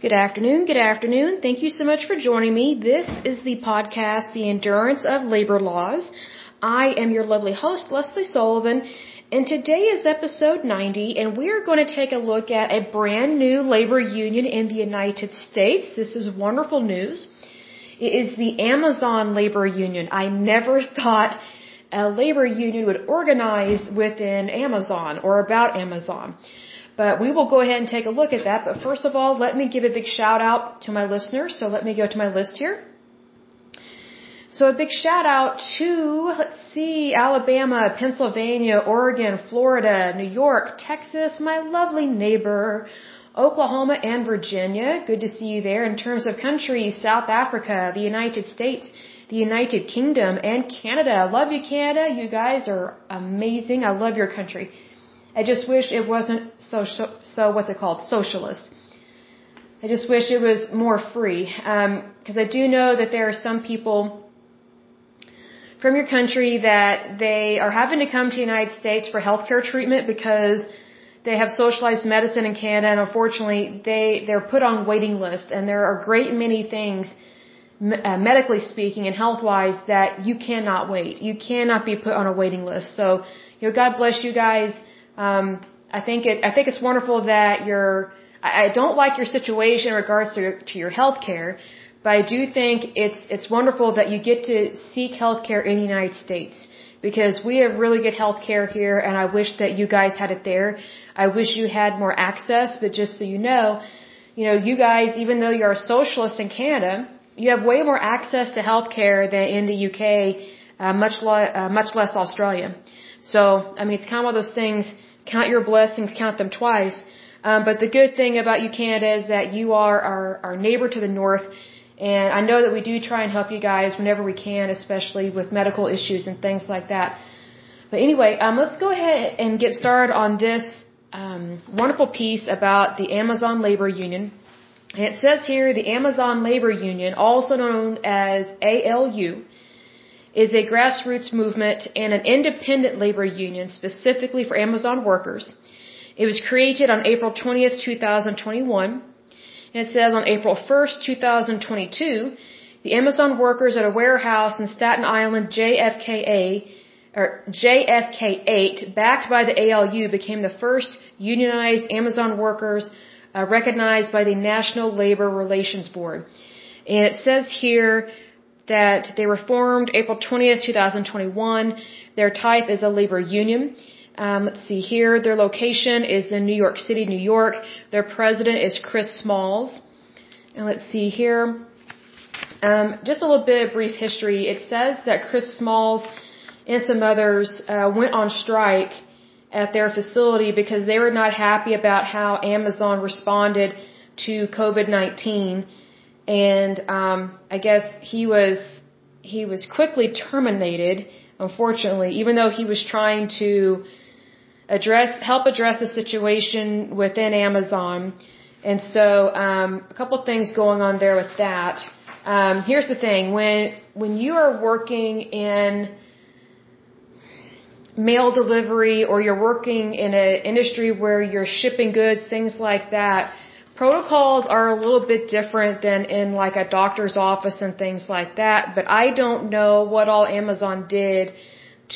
Good afternoon. Good afternoon. Thank you so much for joining me. This is the podcast, The Endurance of Labor Laws. I am your lovely host, Leslie Sullivan, and today is episode 90, and we are going to take a look at a brand new labor union in the United States. This is wonderful news. It is the Amazon Labor Union. I never thought a labor union would organize within Amazon or about Amazon. But we will go ahead and take a look at that. But first of all, let me give a big shout out to my listeners. So let me go to my list here. So a big shout out to, let's see, Alabama, Pennsylvania, Oregon, Florida, New York, Texas, my lovely neighbor, Oklahoma and Virginia. Good to see you there. In terms of countries, South Africa, the United States, the United Kingdom, and Canada. I love you, Canada. You guys are amazing. I love your country. I just wish it wasn't so, so what's it called? Socialist. I just wish it was more free. Because um, I do know that there are some people from your country that they are having to come to the United States for healthcare treatment because they have socialized medicine in Canada and unfortunately they, they're put on waiting list and there are great many things uh, medically speaking and health wise that you cannot wait. You cannot be put on a waiting list. So, you know, God bless you guys. Um, I think it, I think it's wonderful that you're, I, don't like your situation in regards to your, to your health care, but I do think it's it's wonderful that you get to seek health care in the United States because we have really good health care here and I wish that you guys had it there. I wish you had more access, but just so you know, you know, you guys, even though you're a socialist in Canada, you have way more access to health care than in the UK, uh, much, lo- uh, much less Australia. So, I mean, it's kind of one of those things, count your blessings, count them twice. Um, but the good thing about you, Canada, is that you are our, our neighbor to the north and I know that we do try and help you guys whenever we can, especially with medical issues and things like that. But anyway, um, let's go ahead and get started on this um, wonderful piece about the Amazon Labor Union. And it says here the Amazon Labor Union, also known as ALU, is a grassroots movement and an independent labor union specifically for Amazon workers. It was created on April 20th, 2021 And it says on April 1st, 2022, the Amazon workers at a warehouse in Staten Island JFKA or JFK8, backed by the ALU, became the first unionized Amazon workers uh, recognized by the National Labor Relations Board. And it says here that they were formed April 20th, 2021. Their type is a labor union. Um, let's see here. Their location is in New York City, New York. Their president is Chris Smalls. And let's see here. Um, just a little bit of brief history. It says that Chris Smalls and some others uh, went on strike at their facility because they were not happy about how Amazon responded to COVID-19. And um, I guess he was he was quickly terminated. Unfortunately, even though he was trying to address help address the situation within Amazon. And so um, a couple things going on there with that. Um, here's the thing: when when you are working in mail delivery or you're working in an industry where you're shipping goods, things like that, protocols are a little bit different than in like a doctor's office and things like that. But I don't know what all Amazon did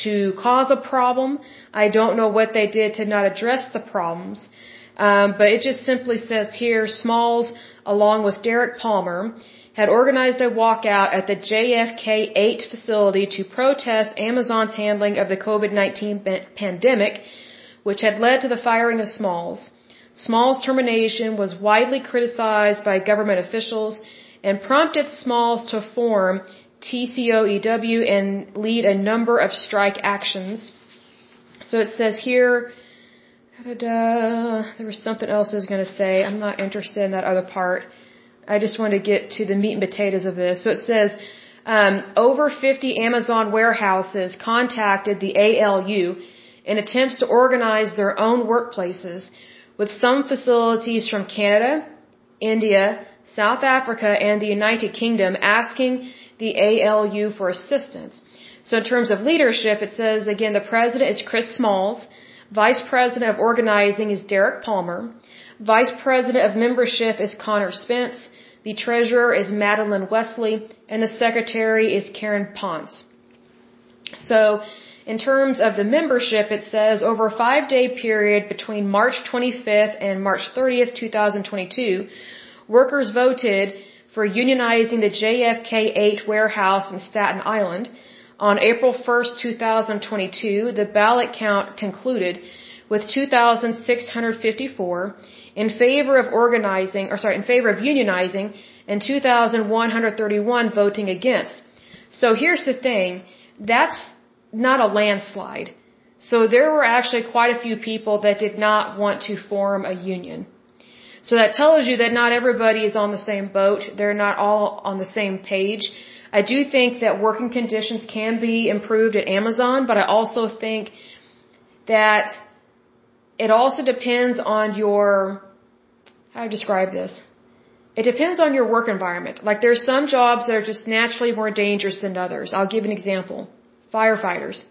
to cause a problem. I don't know what they did to not address the problems. Um, but it just simply says here, Smalls, along with Derrick Palmer, had organized a walkout at the JFK 8 facility to protest Amazon's handling of the COVID-19 pandemic, which had led to the firing of Smalls. Smalls' termination was widely criticized by government officials and prompted Smalls to form TCOEW and lead a number of strike actions. So it says here, there was something else I was going to say. I'm not interested in that other part. I just want to get to the meat and potatoes of this. So it says, um, over 50 Amazon warehouses contacted the ALU in attempts to organize their own workplaces, with some facilities from Canada, India, South Africa, and the United Kingdom asking the ALU for assistance. So in terms of leadership, it says again the president is Chris Smalls, vice president of organizing is Derrick Palmer, Vice President of Membership is Connor Spence. The Treasurer is Madeline Wesley. And the Secretary is Karen Ponce. So, in terms of the membership, it says over a five day period between March 25th and March 30th, 2022, workers voted for unionizing the JFK 8 warehouse in Staten Island. On April 1st, 2022, the ballot count concluded with 2,654 in favor of organizing, or sorry, in favor of unionizing, and 2,131 voting against. So here's the thing, that's not a landslide. So there were actually quite a few people that did not want to form a union. So that tells you that not everybody is on the same boat. They're not all on the same page. I do think that working conditions can be improved at Amazon, but I also think that it also depends on your, how do I describe this? It depends on your work environment. Like there's some jobs that are just naturally more dangerous than others. I'll give an example. Firefighters.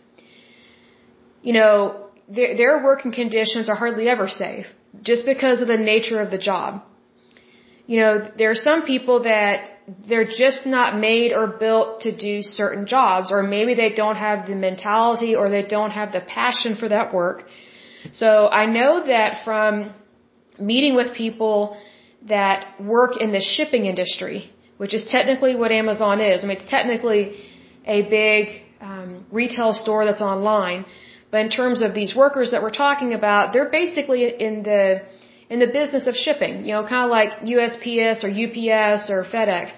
You know, their, their working conditions are hardly ever safe just because of the nature of the job. You know, there are some people that they're just not made or built to do certain jobs, or maybe they don't have the mentality or they don't have the passion for that work. So I know that from meeting with people that work in the shipping industry, which is technically what Amazon is. I mean, it's technically a big um, retail store that's online, but in terms of these workers that we're talking about, they're basically in the in the business of shipping. You know, kind of like USPS or UPS or FedEx.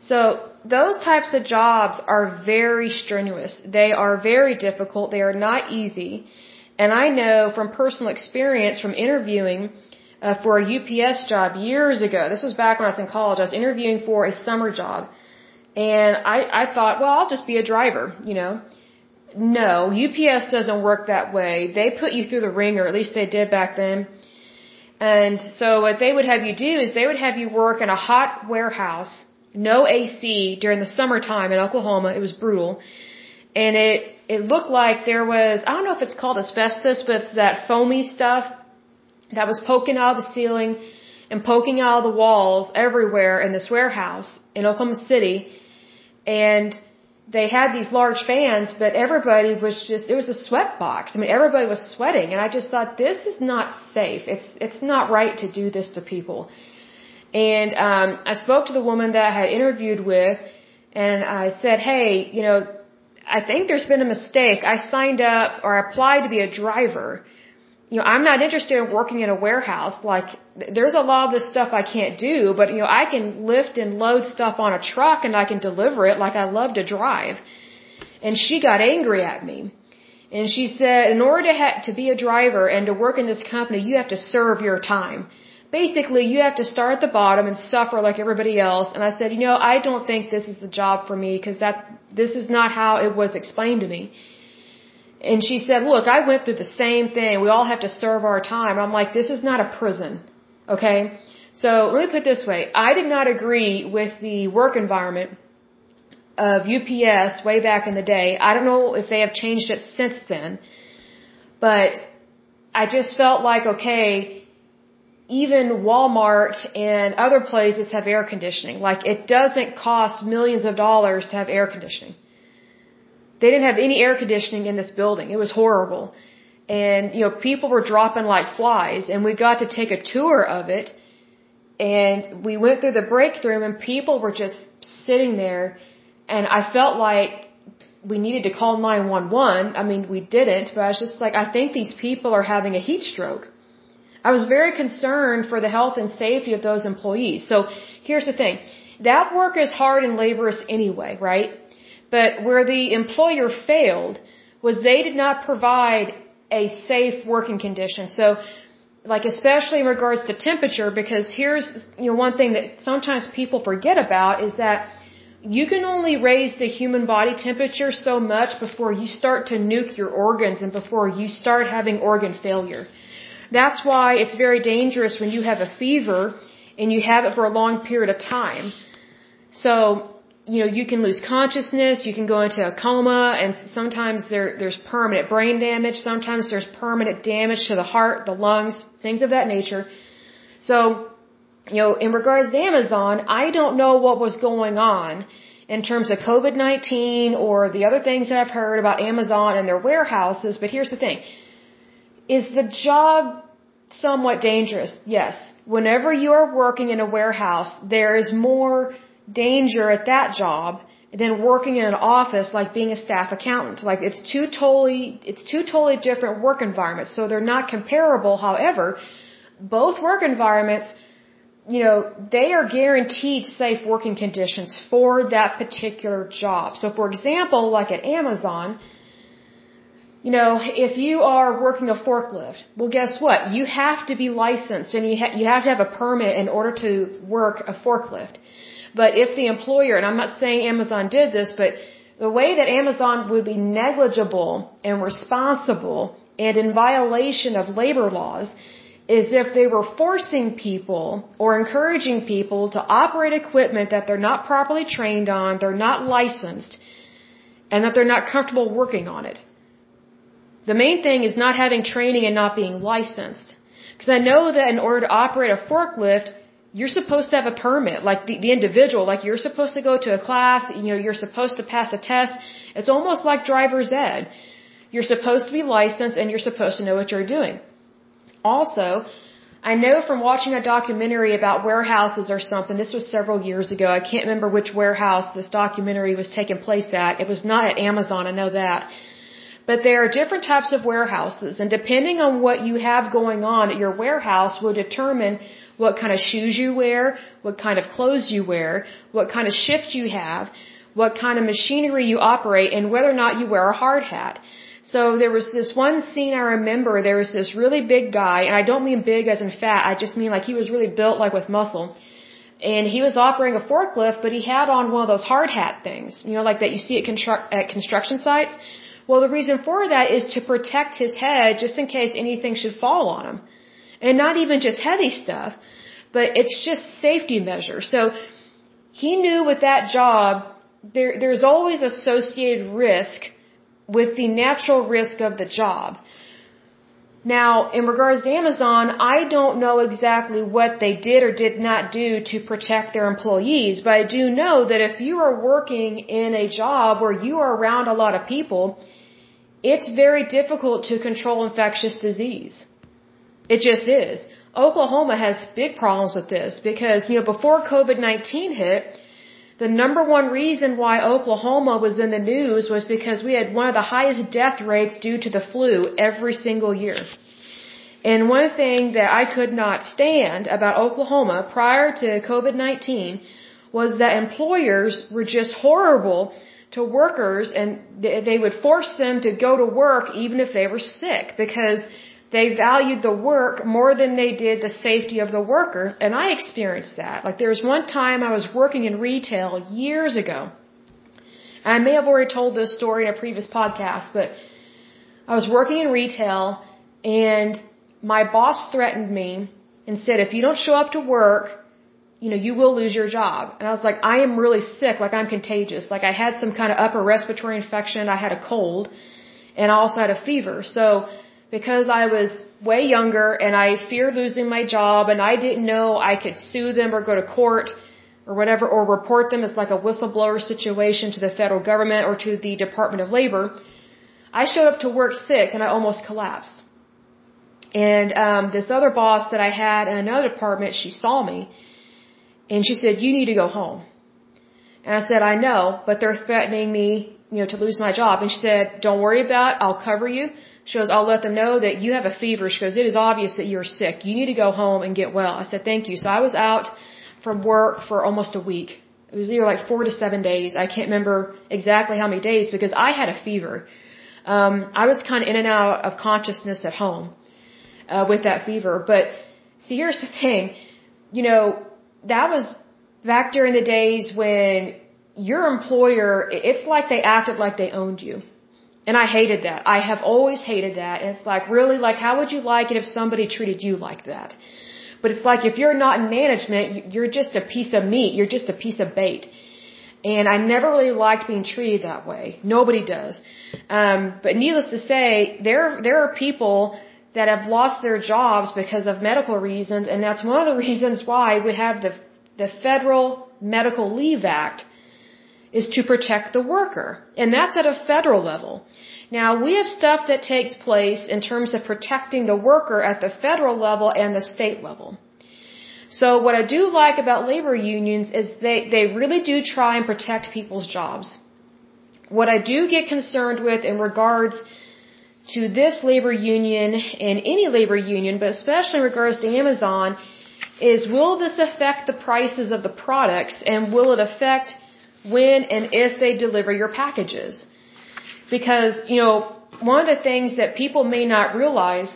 So those types of jobs are very strenuous. They are very difficult. They are not easy. And I know from personal experience from interviewing uh, for a UPS job years ago. This was back when I was in college. I was interviewing for a summer job. And I, I thought, well, I'll just be a driver, you know. No, UPS doesn't work that way. They put you through the ringer, at least they did back then. And so what they would have you do is they would have you work in a hot warehouse, no AC during the summertime in Oklahoma. It was brutal. And it, it looked like there was, I don't know if it's called asbestos, but it's that foamy stuff that was poking out of the ceiling and poking out of the walls everywhere in this warehouse in Oklahoma City. And they had these large fans, but everybody was just, it was a sweat box. I mean, everybody was sweating. And I just thought, this is not safe. It's, it's not right to do this to people. And, um, I spoke to the woman that I had interviewed with and I said, hey, you know, I think there's been a mistake. I signed up or applied to be a driver. You know, I'm not interested in working in a warehouse. Like, there's a lot of this stuff I can't do, but you know, I can lift and load stuff on a truck and I can deliver it like I love to drive. And she got angry at me. And she said, in order to ha- to be a driver and to work in this company, you have to serve your time basically you have to start at the bottom and suffer like everybody else. And I said, you know, I don't think this is the job for me because that, this is not how it was explained to me. And she said, look, I went through the same thing. We all have to serve our time. I'm like, this is not a prison. Okay? So let me put it this way. I did not agree with the work environment of UPS way back in the day. I don't know if they have changed it since then. But I just felt like, okay, even Walmart and other places have air conditioning. Like it doesn't cost millions of dollars to have air conditioning. They didn't have any air conditioning in this building. It was horrible. And, you know, people were dropping like flies and we got to take a tour of it and we went through the break room and people were just sitting there and I felt like we needed to call 911. I mean, we didn't, but I was just like, I think these people are having a heat stroke. I was very concerned for the health and safety of those employees. So here's the thing. That work is hard and laborious anyway, right? But where the employer failed was they did not provide a safe working condition. So like especially in regards to temperature because here's you know one thing that sometimes people forget about is that you can only raise the human body temperature so much before you start to nuke your organs and before you start having organ failure. That's why it's very dangerous when you have a fever and you have it for a long period of time. So, you know, you can lose consciousness, you can go into a coma, and sometimes there, there's permanent brain damage, sometimes there's permanent damage to the heart, the lungs, things of that nature. So, you know, in regards to Amazon, I don't know what was going on in terms of COVID-19 or the other things that I've heard about Amazon and their warehouses, but here's the thing. Is the job somewhat dangerous? Yes. Whenever you are working in a warehouse, there is more danger at that job than working in an office like being a staff accountant. Like it's two totally, it's two totally different work environments. So they're not comparable. However, both work environments, you know, they are guaranteed safe working conditions for that particular job. So for example, like at Amazon, you know, if you are working a forklift, well, guess what? You have to be licensed and you, ha- you have to have a permit in order to work a forklift. But if the employer, and I'm not saying Amazon did this, but the way that Amazon would be negligible and responsible and in violation of labor laws is if they were forcing people or encouraging people to operate equipment that they're not properly trained on, they're not licensed, and that they're not comfortable working on it. The main thing is not having training and not being licensed. Because I know that in order to operate a forklift, you're supposed to have a permit, like the, the individual, like you're supposed to go to a class, you know, you're supposed to pass a test. It's almost like driver's ed. You're supposed to be licensed and you're supposed to know what you're doing. Also, I know from watching a documentary about warehouses or something, this was several years ago, I can't remember which warehouse this documentary was taking place at. It was not at Amazon, I know that. But there are different types of warehouses, and depending on what you have going on at your warehouse will determine what kind of shoes you wear, what kind of clothes you wear, what kind of shift you have, what kind of machinery you operate, and whether or not you wear a hard hat. So there was this one scene I remember, there was this really big guy, and I don't mean big as in fat, I just mean like he was really built like with muscle. And he was operating a forklift, but he had on one of those hard hat things, you know, like that you see at, constru- at construction sites. Well, the reason for that is to protect his head just in case anything should fall on him. And not even just heavy stuff, but it's just safety measures. So he knew with that job, there, there's always associated risk with the natural risk of the job. Now, in regards to Amazon, I don't know exactly what they did or did not do to protect their employees, but I do know that if you are working in a job where you are around a lot of people, it's very difficult to control infectious disease. It just is. Oklahoma has big problems with this because, you know, before COVID-19 hit, the number one reason why Oklahoma was in the news was because we had one of the highest death rates due to the flu every single year. And one thing that I could not stand about Oklahoma prior to COVID-19 was that employers were just horrible to workers and they would force them to go to work even if they were sick because they valued the work more than they did the safety of the worker. And I experienced that. Like there was one time I was working in retail years ago. I may have already told this story in a previous podcast, but I was working in retail and my boss threatened me and said, if you don't show up to work, you know, you will lose your job. And I was like, I am really sick, like I'm contagious. Like I had some kind of upper respiratory infection, I had a cold, and I also had a fever. So because I was way younger and I feared losing my job and I didn't know I could sue them or go to court or whatever or report them as like a whistleblower situation to the federal government or to the Department of Labor, I showed up to work sick and I almost collapsed. And um, this other boss that I had in another department, she saw me and she said, "You need to go home." And I said, "I know, but they're threatening me, you know, to lose my job." And she said, "Don't worry about it. I'll cover you." She goes, I'll let them know that you have a fever. She goes, it is obvious that you're sick. You need to go home and get well. I said, thank you. So I was out from work for almost a week. It was either like four to seven days. I can't remember exactly how many days because I had a fever. Um, I was kind of in and out of consciousness at home uh, with that fever. But see, here's the thing. You know, that was back during the days when your employer, it's like they acted like they owned you. And I hated that. I have always hated that. And it's like, really, like, how would you like it if somebody treated you like that? But it's like, if you're not in management, you're just a piece of meat. You're just a piece of bait. And I never really liked being treated that way. Nobody does. Um, but needless to say, there, there are people that have lost their jobs because of medical reasons, and that's one of the reasons why we have the the Federal Medical Leave Act is to protect the worker, and that's at a federal level. Now, we have stuff that takes place in terms of protecting the worker at the federal level and the state level. So what I do like about labor unions is they, they really do try and protect people's jobs. What I do get concerned with in regards to this labor union and any labor union, but especially in regards to Amazon, is will this affect the prices of the products and will it affect when and if they deliver your packages? Because, you know, one of the things that people may not realize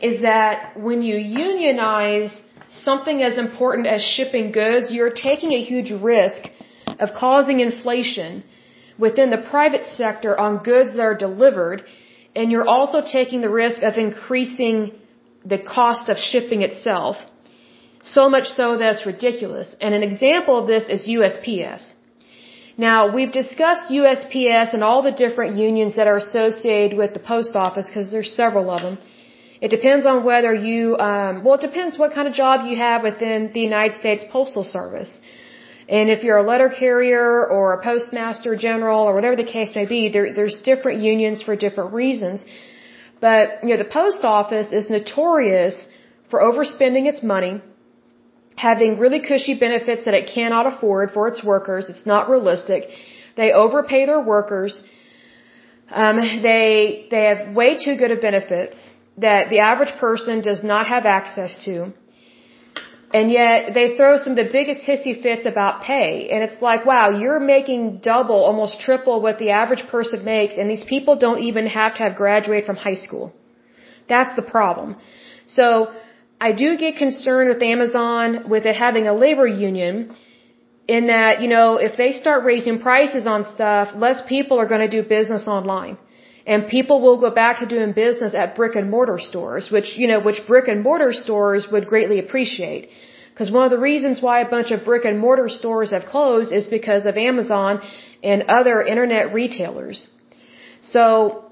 is that when you unionize something as important as shipping goods, you're taking a huge risk of causing inflation within the private sector on goods that are delivered, and you're also taking the risk of increasing the cost of shipping itself. So much so that it's ridiculous. And an example of this is USPS. Now, we've discussed USPS and all the different unions that are associated with the post office because there's several of them. It depends on whether you, um, well, it depends what kind of job you have within the United States Postal Service. And if you're a letter carrier or a postmaster general or whatever the case may be, there, there's different unions for different reasons. But, you know, the post office is notorious for overspending its money, having really cushy benefits that it cannot afford for its workers. It's not realistic. They overpay their workers. Um, they, they have way too good of benefits that the average person does not have access to. And yet they throw some of the biggest hissy fits about pay. And it's like, wow, you're making double, almost triple what the average person makes. And these people don't even have to have graduated from high school. That's the problem. So I do get concerned with Amazon with it having a labor union in that, you know, if they start raising prices on stuff, less people are going to do business online. And people will go back to doing business at brick and mortar stores, which, you know, which brick and mortar stores would greatly appreciate. Because one of the reasons why a bunch of brick and mortar stores have closed is because of Amazon and other internet retailers. So,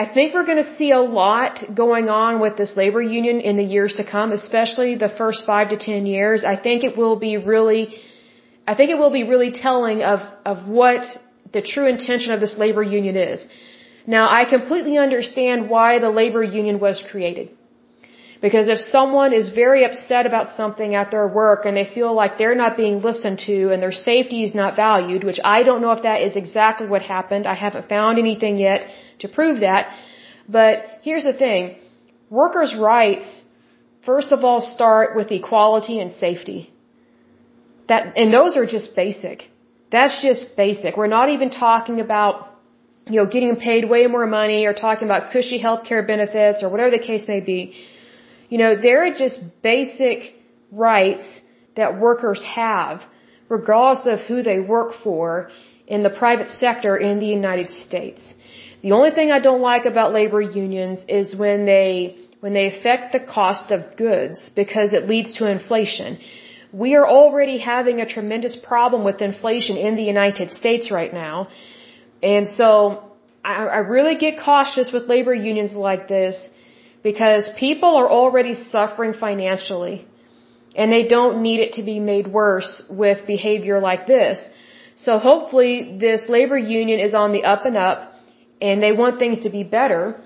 I think we're going to see a lot going on with this labor union in the years to come, especially the first five to ten years. I think it will be really, I think it will be really telling of, of what the true intention of this labor union is. Now, I completely understand why the labor union was created. Because if someone is very upset about something at their work and they feel like they're not being listened to and their safety is not valued, which I don't know if that is exactly what happened. I haven't found anything yet to prove that. But here's the thing. Workers' rights, first of all, start with equality and safety. That, and those are just basic. That's just basic. We're not even talking about you know, getting paid way more money or talking about cushy healthcare benefits or whatever the case may be. You know, there are just basic rights that workers have, regardless of who they work for in the private sector in the United States. The only thing I don't like about labor unions is when they when they affect the cost of goods because it leads to inflation. We are already having a tremendous problem with inflation in the United States right now. And so I, I really get cautious with labor unions like this because people are already suffering financially and they don't need it to be made worse with behavior like this. So hopefully this labor union is on the up and up and they want things to be better.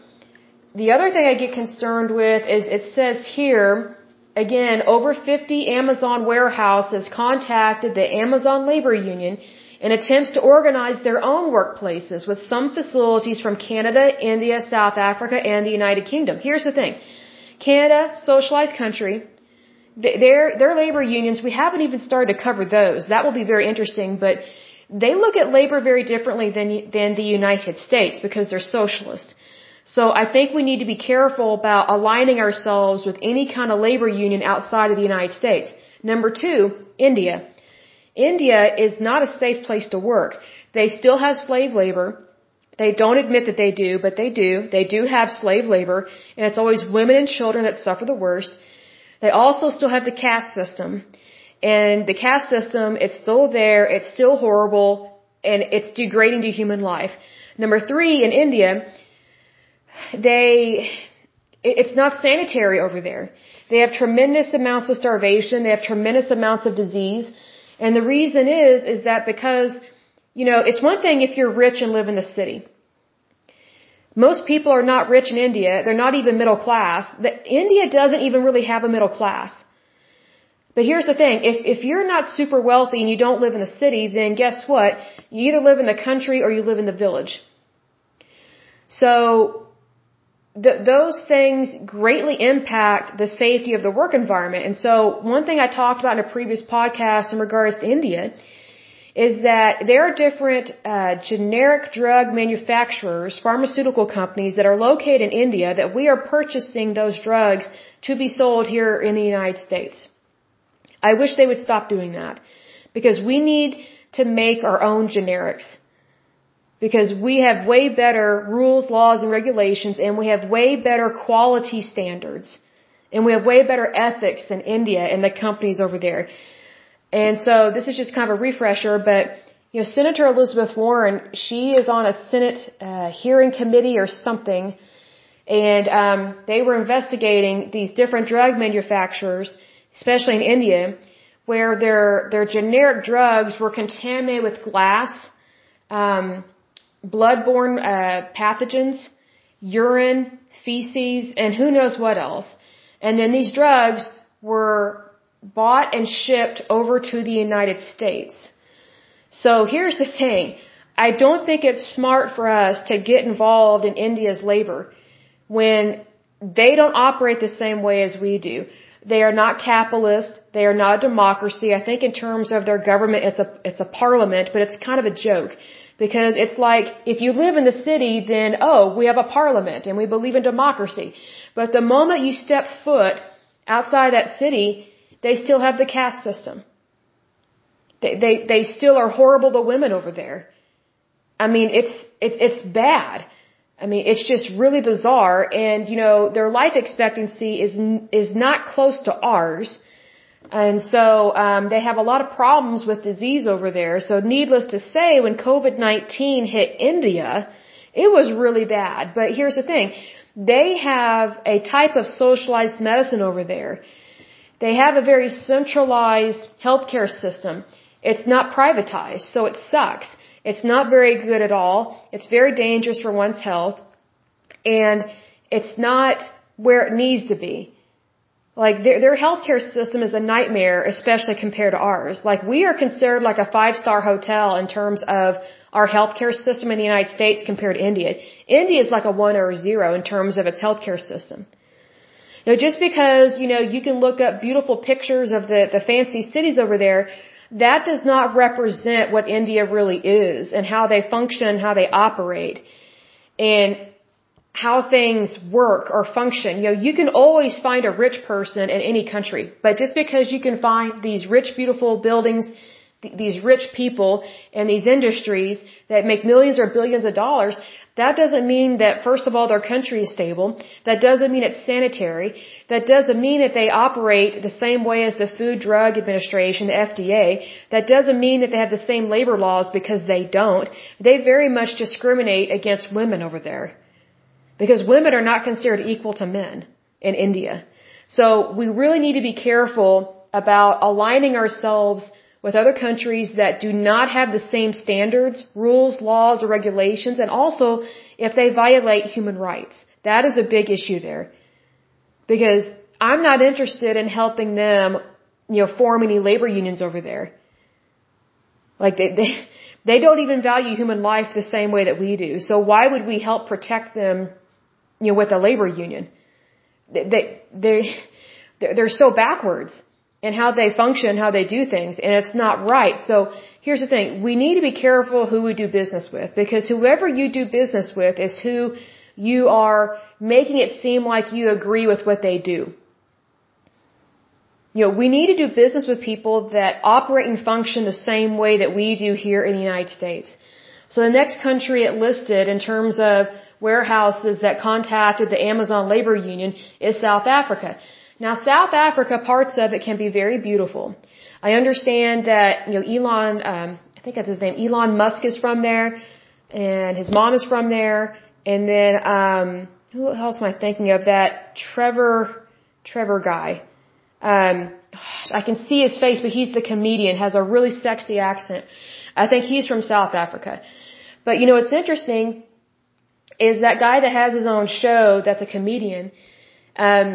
The other thing I get concerned with is it says here, again, over 50 Amazon warehouses contacted the Amazon labor union in attempts to organize their own workplaces with some facilities from Canada, India, South Africa, and the United Kingdom. Here's the thing. Canada, socialized country, their, their labor unions, we haven't even started to cover those. That will be very interesting, but they look at labor very differently than, than the United States because they're socialist. So I think we need to be careful about aligning ourselves with any kind of labor union outside of the United States. Number two, India. India is not a safe place to work. They still have slave labor. They don't admit that they do, but they do. They do have slave labor, and it's always women and children that suffer the worst. They also still have the caste system. And the caste system, it's still there, it's still horrible, and it's degrading to human life. Number three, in India, they, it's not sanitary over there. They have tremendous amounts of starvation. They have tremendous amounts of disease. And the reason is, is that because, you know, it's one thing if you're rich and live in the city. Most people are not rich in India. They're not even middle class. The, India doesn't even really have a middle class. But here's the thing, if, if you're not super wealthy and you don't live in the city, then guess what? You either live in the country or you live in the village. So, th- those things greatly impact the safety of the work environment. And so, one thing I talked about in a previous podcast in regards to India is that there are different uh, generic drug manufacturers, pharmaceutical companies that are located in India that we are purchasing those drugs to be sold here in the United States. I wish they would stop doing that because we need to make our own generics. Because we have way better rules, laws, and regulations, and we have way better quality standards. And we have way better ethics than India and the companies over there. And so this is just kind of a refresher, but you know, Senator Elizabeth Warren, she is on a Senate uh, hearing committee or something, and um, they were investigating these different drug manufacturers especially in India, where their their generic drugs were contaminated with glass, um, bloodborne uh, pathogens, urine, feces, and who knows what else. And then these drugs were bought and shipped over to the United States. So here's the thing. I don't think it's smart for us to get involved in India's labor when they don't operate the same way as we do. They are not capitalist. They are not a democracy. I think in terms of their government, it's a, it's a parliament, but it's kind of a joke. Because it's like, if you live in the city, then, oh, we have a parliament and we believe in democracy. But the moment you step foot outside that city, they still have the caste system. They, they, they still are horrible to women over there. I mean, it's, it, it's bad. I mean, it's just really bizarre. And, you know, their life expectancy is, is not close to ours. And so, um, they have a lot of problems with disease over there. So needless to say, when COVID-19 hit India, it was really bad. But here's the thing. They have a type of socialized medicine over there. They have a very centralized healthcare system. It's not privatized, so it sucks. It's not very good at all. It's very dangerous for one's health. And it's not where it needs to be. Like their, their healthcare system is a nightmare, especially compared to ours. Like we are considered like a five star hotel in terms of our healthcare system in the United States compared to India. India is like a one or a zero in terms of its healthcare system. Now just because, you know, you can look up beautiful pictures of the, the fancy cities over there, that does not represent what India really is and how they function, and how they operate, and how things work or function. You know, you can always find a rich person in any country, but just because you can find these rich, beautiful buildings, th- these rich people and these industries that make millions or billions of dollars, that doesn't mean that, first of all, their country is stable. That doesn't mean it's sanitary. That doesn't mean that they operate the same way as the Food Drug Administration, the FDA. That doesn't mean that they have the same labor laws because they don't. They very much discriminate against women over there. Because women are not considered equal to men in India. So we really need to be careful about aligning ourselves with other countries that do not have the same standards, rules, laws, or regulations, and also if they violate human rights. That is a big issue there. Because I'm not interested in helping them, you know, form any labor unions over there. Like they, they, they don't even value human life the same way that we do. So why would we help protect them, you know, with the labor union? They, they, they, they're so backwards in how they function, how they do things, and it's not right. So here's the thing. We need to be careful who we do business with because whoever you do business with is who you are making it seem like you agree with what they do. You know, we need to do business with people that operate and function the same way that we do here in the United States. So the next country it listed in terms of warehouses that contacted the Amazon Labor Union is South Africa. Now, South Africa, parts of it can be very beautiful. I understand that, you know, Elon, um, I think that's his name, Elon Musk is from there, and his mom is from there, and then, um, who else am I thinking of? That Trevor, Trevor guy. Um, I can see his face, but he's the comedian, has a really sexy accent. I think he's from South Africa. But you know, it's interesting is that guy that has his own show that's a comedian. Um,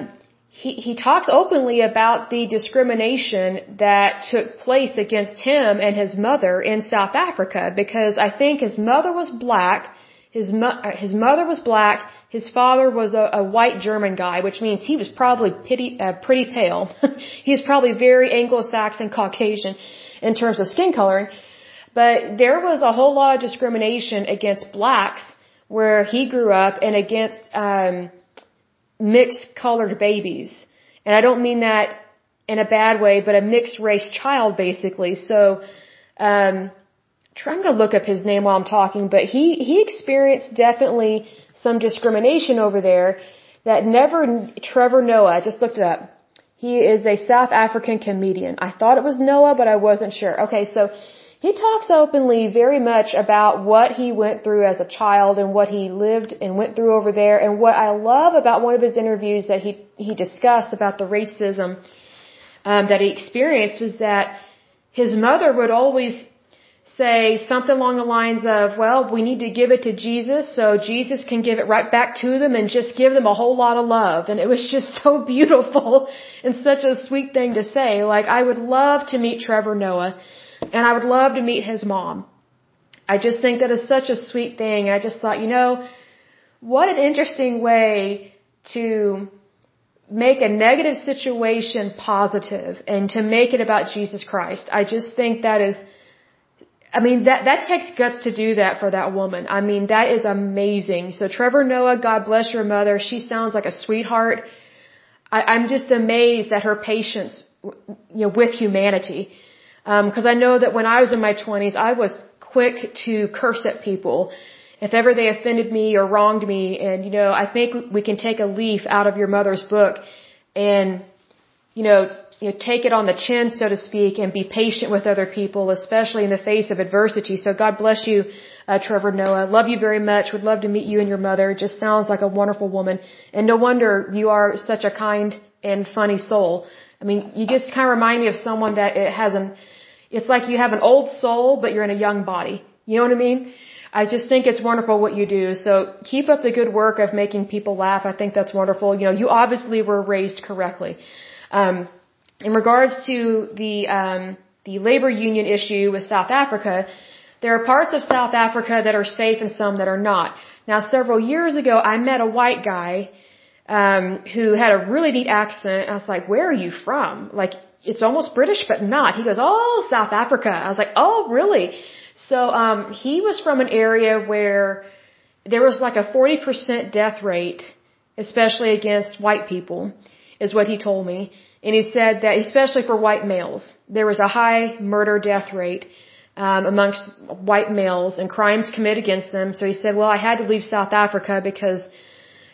he, he talks openly about the discrimination that took place against him and his mother in South Africa because I think his mother was black, his, mo- uh, his mother was black, his father was a, a white German guy, which means he was probably pretty, uh, pretty pale. he was probably very Anglo-Saxon Caucasian in terms of skin coloring. But there was a whole lot of discrimination against blacks where he grew up and against, um, mixed colored babies. And I don't mean that in a bad way, but a mixed race child basically. So, um, trying to look up his name while I'm talking, but he, he experienced definitely some discrimination over there that never, Trevor Noah, I just looked it up. He is a South African comedian. I thought it was Noah, but I wasn't sure. Okay, so he talks openly very much about what he went through as a child and what he lived and went through over there. And what I love about one of his interviews that he, he discussed about the racism um, that he experienced was that his mother would always say something along the lines of, well, we need to give it to Jesus so Jesus can give it right back to them and just give them a whole lot of love. And it was just so beautiful and such a sweet thing to say. Like, I would love to meet Trevor Noah and I would love to meet his mom. I just think that is such a sweet thing. I just thought, you know, what an interesting way to make a negative situation positive and to make it about Jesus Christ. I just think that is, I mean, that, that takes guts to do that for that woman. I mean, that is amazing. So Trevor Noah, God bless your mother. She sounds like a sweetheart. I, I'm just amazed at her patience, you know, with humanity. Because um, I know that when I was in my 20s, I was quick to curse at people if ever they offended me or wronged me. And, you know, I think we can take a leaf out of your mother's book and, you know, you know, take it on the chin, so to speak, and be patient with other people, especially in the face of adversity. So God bless you, uh, Trevor Noah. Love you very much. Would love to meet you and your mother. Just sounds like a wonderful woman. And no wonder you are such a kind and funny soul. I mean, you just kind of remind me of someone that it has an, it's like you have an old soul, but you're in a young body. You know what I mean? I just think it's wonderful what you do. So keep up the good work of making people laugh. I think that's wonderful. You know, you obviously were raised correctly. Um, in regards to the um, the labor union issue with South Africa, there are parts of South Africa that are safe and some that are not. Now, several years ago, I met a white guy um, who had a really neat accent. I was like, "Where are you from?" Like it's almost British, but not. He goes, oh, South Africa. I was like, oh, really? So, um, he was from an area where there was like a 40% death rate, especially against white people, is what he told me. And he said that, especially for white males, there was a high murder death rate, um, amongst white males and crimes committed against them. So he said, well, I had to leave South Africa because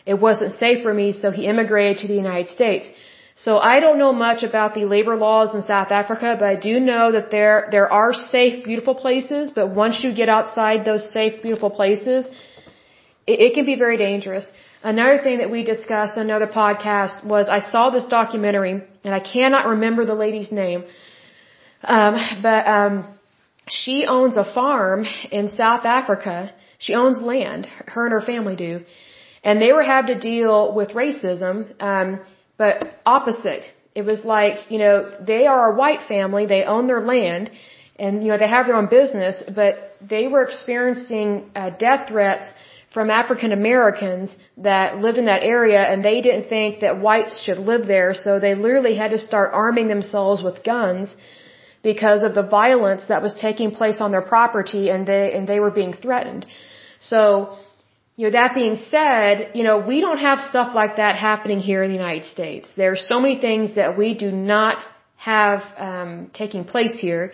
it wasn't safe for me, so he immigrated to the United States. So I don't know much about the labor laws in South Africa, but I do know that there there are safe, beautiful places. But once you get outside those safe, beautiful places, it, it can be very dangerous. Another thing that we discussed in another podcast was I saw this documentary, and I cannot remember the lady's name, um, but um, she owns a farm in South Africa. She owns land. Her and her family do, and they were having to deal with racism. Um, but opposite. It was like, you know, they are a white family, they own their land, and, you know, they have their own business, but they were experiencing uh, death threats from African Americans that lived in that area, and they didn't think that whites should live there, so they literally had to start arming themselves with guns because of the violence that was taking place on their property, and they and they were being threatened. So you know, that being said, you know, we don't have stuff like that happening here in the United States. There are so many things that we do not have um, taking place here.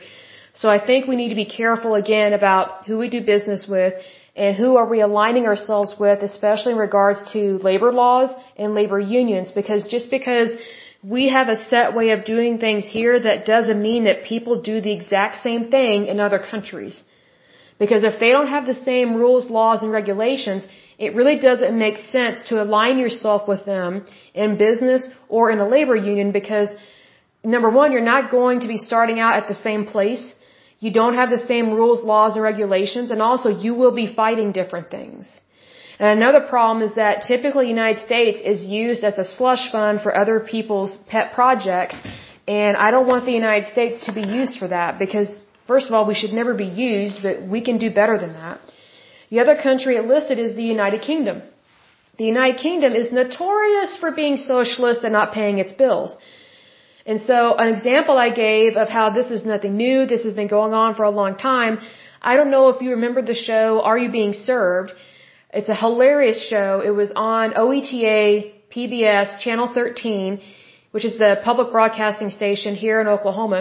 So I think we need to be careful again about who we do business with and who are we aligning ourselves with, especially in regards to labor laws and labor unions, because just because we have a set way of doing things here, that doesn't mean that people do the exact same thing in other countries Because if they don't have the same rules, laws, and regulations, it really doesn't make sense to align yourself with them in business or in a labor union because number one, you're not going to be starting out at the same place. You don't have the same rules, laws, and regulations, and also you will be fighting different things. And another problem is that typically the United States is used as a slush fund for other people's pet projects, and I don't want the United States to be used for that because, first of all, we should never be used, but we can do better than that. The other country it listed is the United Kingdom. The United Kingdom is notorious for being socialist and not paying its bills. And so an example I gave of how this is nothing new, this has been going on for a long time. I don't know if you remember the show Are You Being Served? It's a hilarious show. It was on OETA, PBS, Channel 13, which is the public broadcasting station here in Oklahoma.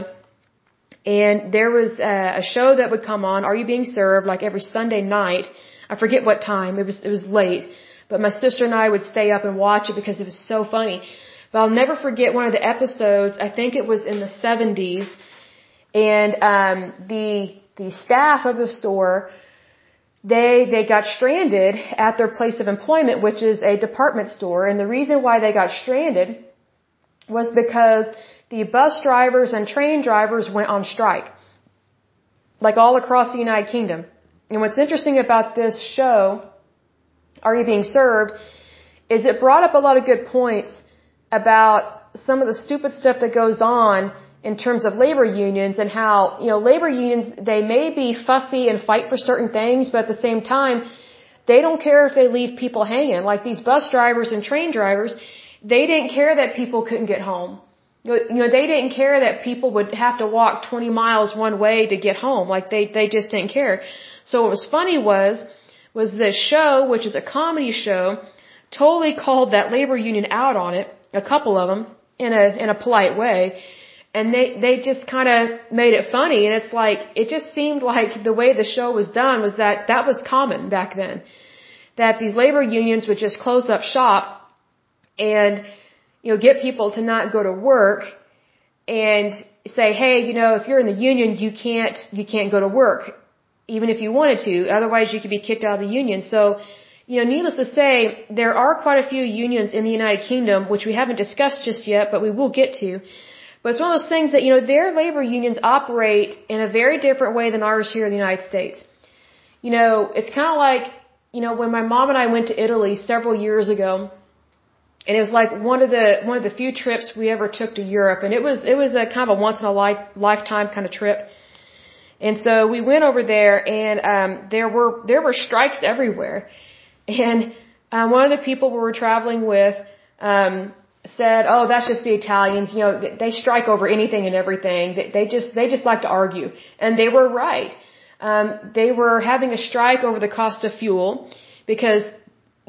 And there was a, a show that would come on, Are You Being Served, like every Sunday night. I forget what time. It was, it was late. But my sister and I would stay up and watch it because it was so funny. But I'll never forget one of the episodes. I think it was in the 70s, and um, the the staff of the store they they got stranded at their place of employment, which is a department store. And the reason why they got stranded was because the bus drivers and train drivers went on strike, like all across the United Kingdom. And what's interesting about this show, Are You Being Served, is it brought up a lot of good points about some of the stupid stuff that goes on in terms of labor unions and how, you know, labor unions, they may be fussy and fight for certain things, but at the same time, they don't care if they leave people hanging. Like these bus drivers and train drivers, they didn't care that people couldn't get home. You know, they didn't care that people would have to walk 20 miles one way to get home. Like they, they just didn't care. So what was funny was, was this show, which is a comedy show, totally called that labor union out on it a couple of them in a in a polite way and they they just kind of made it funny and it's like it just seemed like the way the show was done was that that was common back then that these labor unions would just close up shop and you know get people to not go to work and say hey you know if you're in the union you can't you can't go to work even if you wanted to otherwise you could be kicked out of the union so you know, needless to say, there are quite a few unions in the United Kingdom, which we haven't discussed just yet, but we will get to. But it's one of those things that, you know, their labor unions operate in a very different way than ours here in the United States. You know, it's kind of like, you know, when my mom and I went to Italy several years ago, and it was like one of the one of the few trips we ever took to Europe, and it was it was a kind of a once in a life, lifetime kind of trip. And so we went over there, and um, there were there were strikes everywhere. And um, one of the people we were traveling with um, said, "Oh, that's just the Italians. You know, they strike over anything and everything. They, they just they just like to argue." And they were right. Um, they were having a strike over the cost of fuel because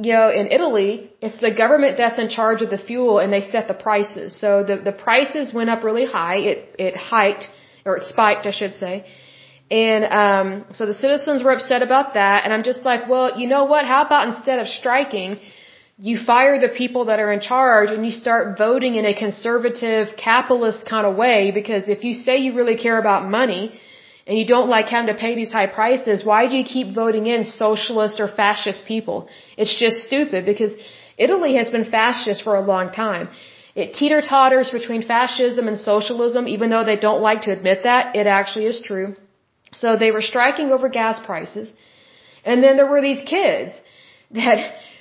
you know in Italy it's the government that's in charge of the fuel and they set the prices. So the the prices went up really high. It it hiked or it spiked, I should say. And um, so the citizens were upset about that. And I'm just like, well, you know what? How about instead of striking, you fire the people that are in charge and you start voting in a conservative, capitalist kind of way? Because if you say you really care about money and you don't like having to pay these high prices, why do you keep voting in socialist or fascist people? It's just stupid because Italy has been fascist for a long time. It teeter totters between fascism and socialism, even though they don't like to admit that. It actually is true. So they were striking over gas prices. And then there were these kids that,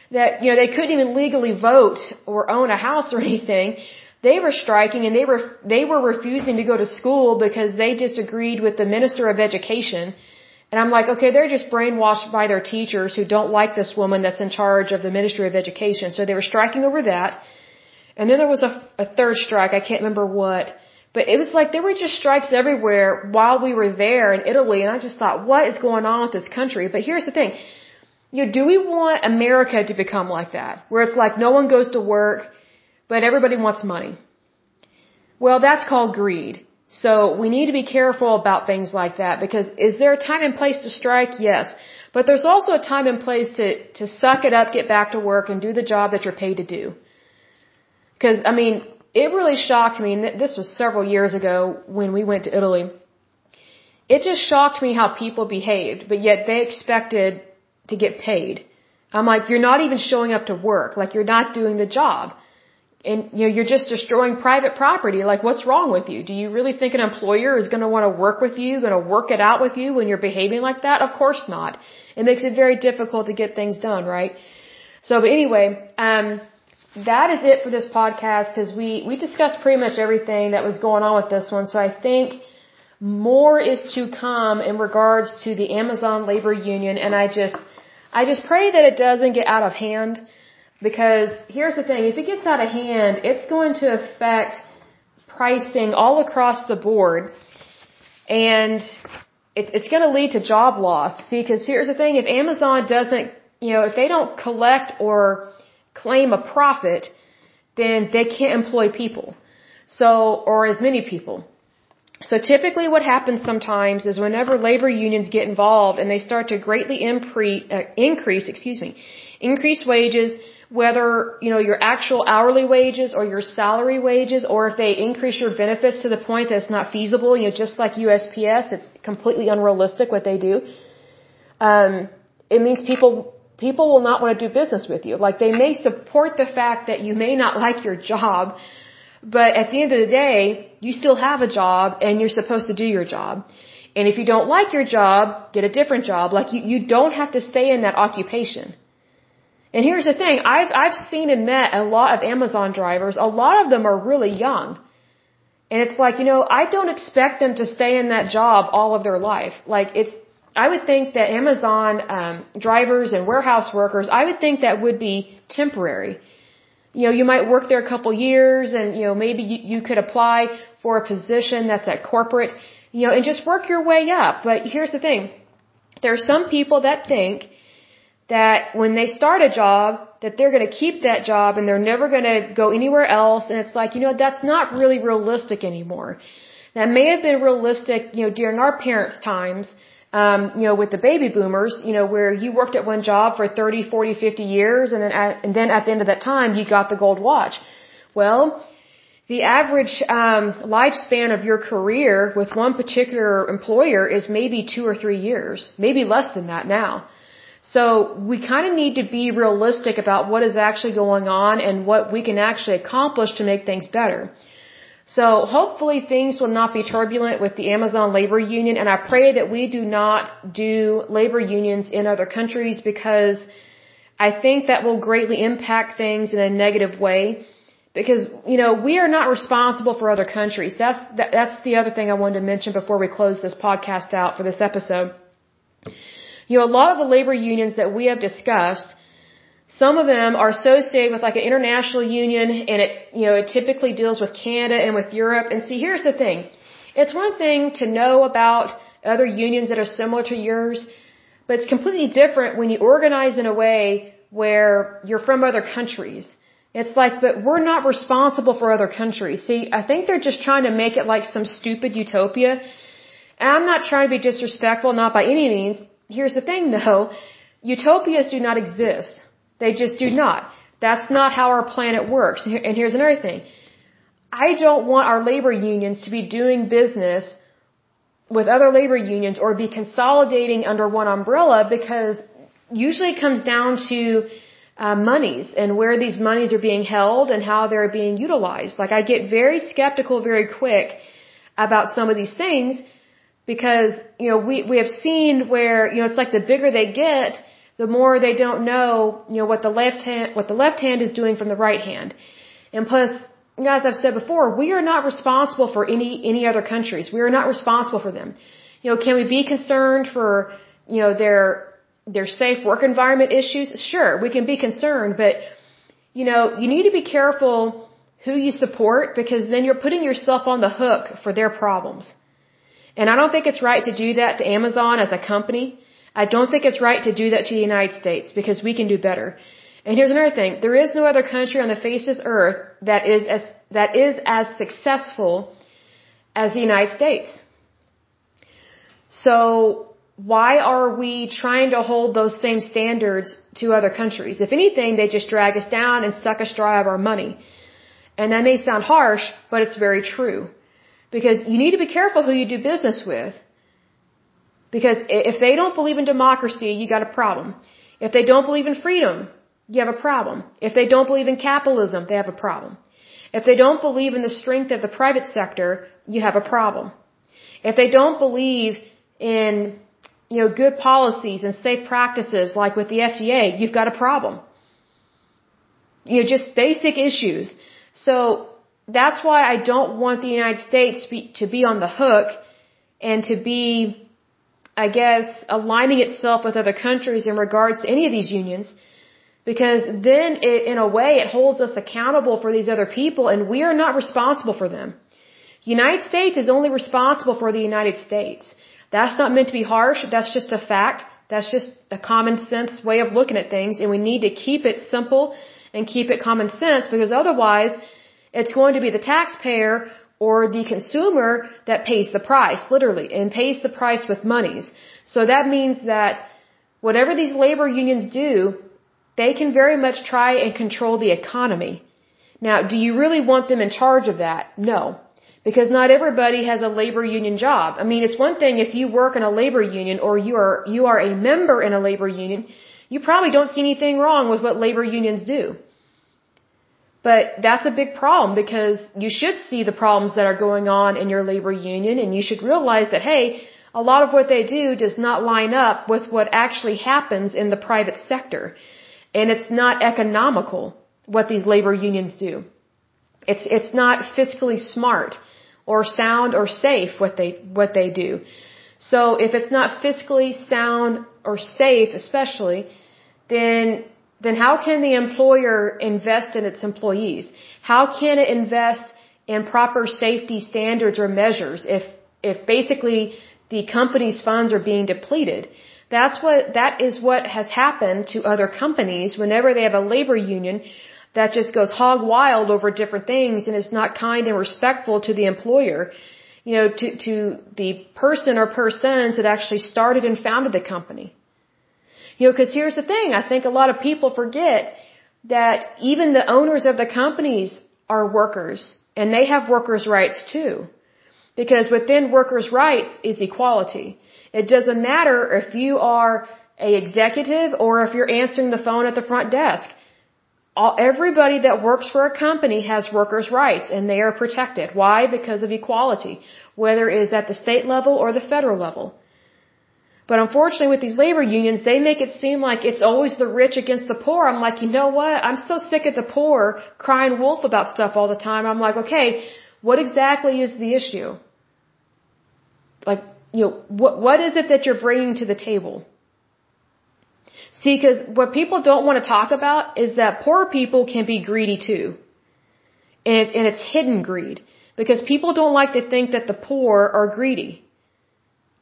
that, you know, they couldn't even legally vote or own a house or anything. They were striking and they were, they were refusing to go to school because they disagreed with the Minister of Education. And I'm like, okay, they're just brainwashed by their teachers who don't like this woman that's in charge of the Ministry of Education. So they were striking over that. And then there was a, a third strike. I can't remember what. But it was like there were just strikes everywhere while we were there in Italy, and I just thought, what is going on with this country? But here's the thing. You know, do we want America to become like that? Where it's like no one goes to work, but everybody wants money. Well, that's called greed. So we need to be careful about things like that because is there a time and place to strike? Yes. But there's also a time and place to, to suck it up, get back to work, and do the job that you're paid to do. Because, I mean, it really shocked me, and this was several years ago when we went to Italy. it just shocked me how people behaved, but yet they expected to get paid. I'm like, you're not even showing up to work. Like you're not doing the job. And you know, you're just destroying private property. Like what's wrong with you? Do you really think an employer is going to want to work with you, going to work it out with you when you're behaving like that? Of course not. It makes it very difficult to get things done, right? So, but anyway, um, that is it for this podcast because we, we discussed pretty much everything that was going on with this one. So I think more is to come in regards to the Amazon labor union and I just, I just pray that it doesn't get out of hand because here's the thing, if it gets out of hand, it's going to affect pricing all across the board and it, it's going to lead to job loss. See, because here's the thing, if Amazon doesn't, you know, if they don't collect or claim a profit, then they can't employ people. So, or as many people. So typically what happens sometimes is whenever labor unions get involved and they start to greatly impre- uh, increase, excuse me, increase wages, whether, you know, your actual hourly wages or your salary wages, or if they increase your benefits to the point that it's not feasible, you know, just like USPS, it's completely unrealistic what they do. Um, it means people people will not want to do business with you. Like they may support the fact that you may not like your job, but at the end of the day, you still have a job and you're supposed to do your job. And if you don't like your job, get a different job. Like you, you don't have to stay in that occupation. And here's the thing, I've, I've seen and met a lot of Amazon drivers. A lot of them are really young. And it's like, you know, I don't expect them to stay in that job all of their life. Like it's, I would think that Amazon um, drivers and warehouse workers, I would think that would be temporary. You know, you might work there a couple years, and you know maybe you, you could apply for a position that's at corporate, you know, and just work your way up. But here's the thing: there are some people that think that when they start a job, that they're going to keep that job and they're never going to go anywhere else. And it's like, you know, that's not really realistic anymore. That may have been realistic, you know, during our parents' times um, you know, with the baby boomers, you know, where you worked at one job for 30, 40, 50 years and then at, and then at the end of that time you got the gold watch. Well, the average um, lifespan of your career with one particular employer is maybe two or three years, maybe less than that now. So we kind of need to be realistic about what is actually going on and what we can actually accomplish to make things better. So hopefully things will not be turbulent with the Amazon labor union and I pray that we do not do labor unions in other countries because I think that will greatly impact things in a negative way. Because you know we are not responsible for other countries. That's that, that's the other thing I wanted to mention before we close this podcast out for this episode you know a lot of the labor unions that we have discussed some of them are associated with like an international union and it, you know, it typically deals with Canada and with Europe. And see, here's the thing. It's one thing to know about other unions that are similar to yours, but it's completely different when you organize in a way where you're from other countries. It's like, but we're not responsible for other countries. See, I think they're just trying to make it like some stupid utopia. And I'm not trying to be disrespectful, not by any means. Here's the thing though. Utopias do not exist. They just do not. That's not how our planet works. And here's another thing. I don't want our labor unions to be doing business with other labor unions or be consolidating under one umbrella because usually it comes down to uh, monies and where these monies are being held and how they're being utilized. Like I get very skeptical very quick about some of these things because, you know, we, we have seen where, you know, it's like the bigger they get, the more they don't know, you know, what the left hand, what the left hand is doing from the right hand. And plus, as I've said before, we are not responsible for any, any other countries. We are not responsible for them. You know, can we be concerned for, you know, their, their safe work environment issues? Sure, we can be concerned, but, you know, you need to be careful who you support because then you're putting yourself on the hook for their problems. And I don't think it's right to do that to Amazon as a company. I don't think it's right to do that to the United States because we can do better. And here's another thing. There is no other country on the face of this earth that is as, that is as successful as the United States. So why are we trying to hold those same standards to other countries? If anything, they just drag us down and suck us dry of our money. And that may sound harsh, but it's very true. Because you need to be careful who you do business with. Because if they don't believe in democracy, you got a problem. If they don't believe in freedom, you have a problem. If they don't believe in capitalism, they have a problem. If they don't believe in the strength of the private sector, you have a problem. If they don't believe in, you know, good policies and safe practices like with the FDA, you've got a problem. You know, just basic issues. So that's why I don't want the United States to be, to be on the hook and to be, I guess, aligning itself with other countries in regards to any of these unions because then, it, in a way, it holds us accountable for these other people, and we are not responsible for them. United States is only responsible for the United States. That's not meant to be harsh. That's just a fact. That's just a common sense way of looking at things, and we need to keep it simple and keep it common sense because otherwise, it's going to be the taxpayer or the consumer that pays the price, literally, and pays the price with monies. So that means that whatever these labor unions do, they can very much try and control the economy. Now, do you really want them in charge of that? No. Because not everybody has a labor union job. I mean, it's one thing if you work in a labor union or you are, you are a member in a labor union, you probably don't see anything wrong with what labor unions do. But that's a big problem because you should see the problems that are going on in your labor union and you should realize that, hey, a lot of what they do does not line up with what actually happens in the private sector. And it's not economical what these labor unions do. It's, it's not fiscally smart or sound or safe what they, what they do. So if it's not fiscally sound or safe especially, then, then how can the employer invest in its employees? How can it invest in proper safety standards or measures if, if basically the company's funds are being depleted? That's what, that is what has happened to other companies whenever they have a labor union that just goes hog wild over different things and is not kind and respectful to the employer, you know, to, to the person or persons that actually started and founded the company. You know, cause here's the thing, I think a lot of people forget that even the owners of the companies are workers and they have workers' rights too. Because within workers' rights is equality. It doesn't matter if you are a executive or if you're answering the phone at the front desk. All, everybody that works for a company has workers' rights and they are protected. Why? Because of equality, whether it is at the state level or the federal level. But unfortunately with these labor unions, they make it seem like it's always the rich against the poor. I'm like, you know what? I'm so sick of the poor crying wolf about stuff all the time. I'm like, okay, what exactly is the issue? Like, you know, what, what is it that you're bringing to the table? See, because what people don't want to talk about is that poor people can be greedy too. And, and it's hidden greed. Because people don't like to think that the poor are greedy.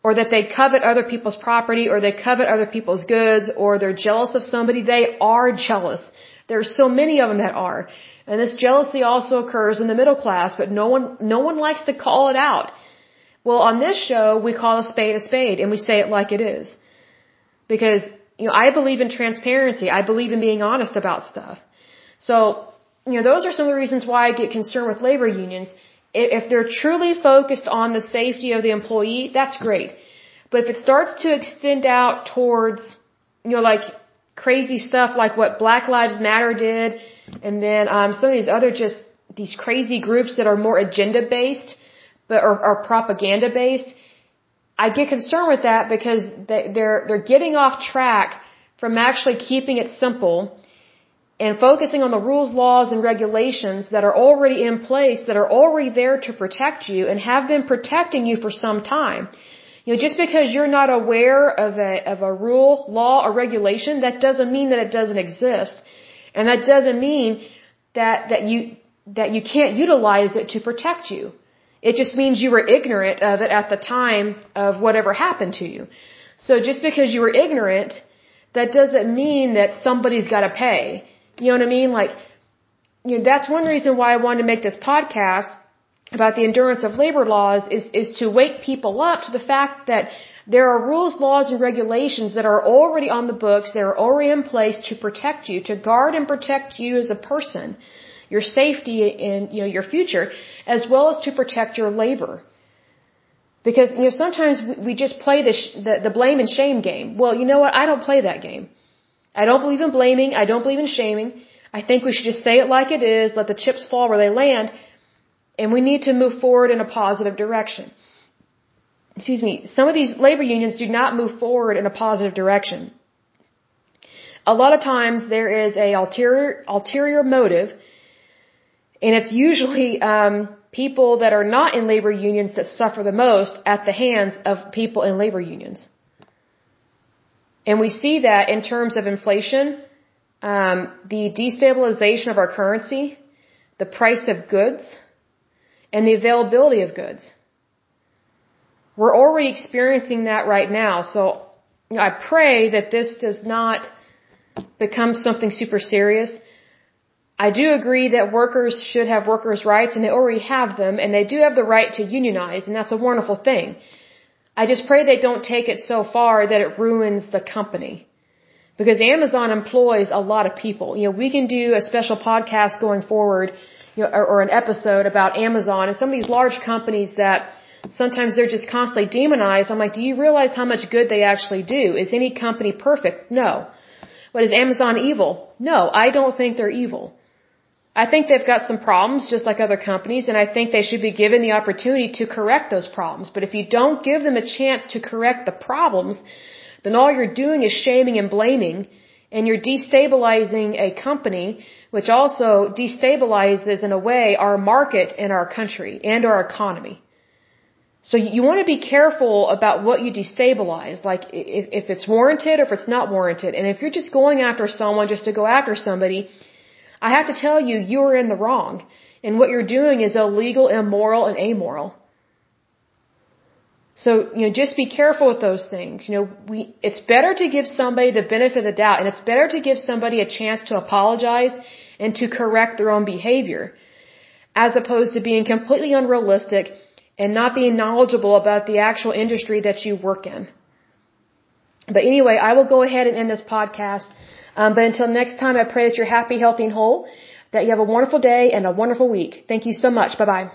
Or that they covet other people's property, or they covet other people's goods, or they're jealous of somebody. They are jealous. There are so many of them that are. And this jealousy also occurs in the middle class, but no one, no one likes to call it out. Well, on this show, we call a spade a spade and we say it like it is. Because, you know, I believe in transparency. I believe in being honest about stuff. So, you know, those are some of the reasons why I get concerned with labor unions. If they're truly focused on the safety of the employee, that's great. But if it starts to extend out towards, you know, like crazy stuff like what Black Lives Matter did, and then um, some of these other just these crazy groups that are more agenda based, but or, or propaganda based. I get concerned with that because they, they're they're getting off track from actually keeping it simple and focusing on the rules, laws, and regulations that are already in place, that are already there to protect you and have been protecting you for some time. You know, just because you're not aware of a, of a rule, law, or regulation, that doesn't mean that it doesn't exist. And that doesn't mean that, that you, that you can't utilize it to protect you. It just means you were ignorant of it at the time of whatever happened to you. So just because you were ignorant, that doesn't mean that somebody's got to pay. You know what I mean? Like, you know, that's one reason why I wanted to make this podcast about the endurance of labor laws is, is to wake people up to the fact that there are rules, laws, and regulations that are already on the books, that are already in place to protect you, to guard and protect you as a person your safety and you know your future as well as to protect your labor Because, you know, sometimes we, just play the, the, the blame and shame game. Well, you know what? I don't play that game. I don't believe in blaming. I don't believe in shaming. I think we should just say it like it is, let the chips fall where they land, and we need to move forward in a positive direction. Excuse me, some of these labor unions do not move forward in a positive direction. A lot of times there is a ulterior, ulterior motive, and it's usually um, people that are not in labor unions that suffer the most at the hands of people in labor unions. And we see that in terms of inflation, um, the destabilization of our currency, the price of goods, and the availability of goods. We're already experiencing that right now. So I pray that this does not become something super serious. I do agree that workers should have workers' rights and they already have them and they do have the right to unionize and that's a wonderful thing. I just pray they don't take it so far that it ruins the company. Because Amazon employs a lot of people. You know, we can do a special podcast going forward, you know, or, or an episode about Amazon and some of these large companies that sometimes they're just constantly demonized. I'm like, do you realize how much good they actually do? Is any company perfect? No. But is Amazon evil? No, I don't think they're evil. I think they've got some problems just like other companies and I think they should be given the opportunity to correct those problems. But if you don't give them a chance to correct the problems, then all you're doing is shaming and blaming and you're destabilizing a company which also destabilizes in a way our market and our country and our economy. So you want to be careful about what you destabilize, like if, if it's warranted or if it's not warranted. And if you're just going after someone just to go after somebody, I have to tell you, you're in the wrong. And what you're doing is illegal, immoral, and amoral. So, you know, just be careful with those things. You know, we, it's better to give somebody the benefit of the doubt and it's better to give somebody a chance to apologize and to correct their own behavior as opposed to being completely unrealistic and not being knowledgeable about the actual industry that you work in. But anyway, I will go ahead and end this podcast. Um, but until next time, I pray that you're happy, healthy, and whole, that you have a wonderful day and a wonderful week. Thank you so much. Bye bye.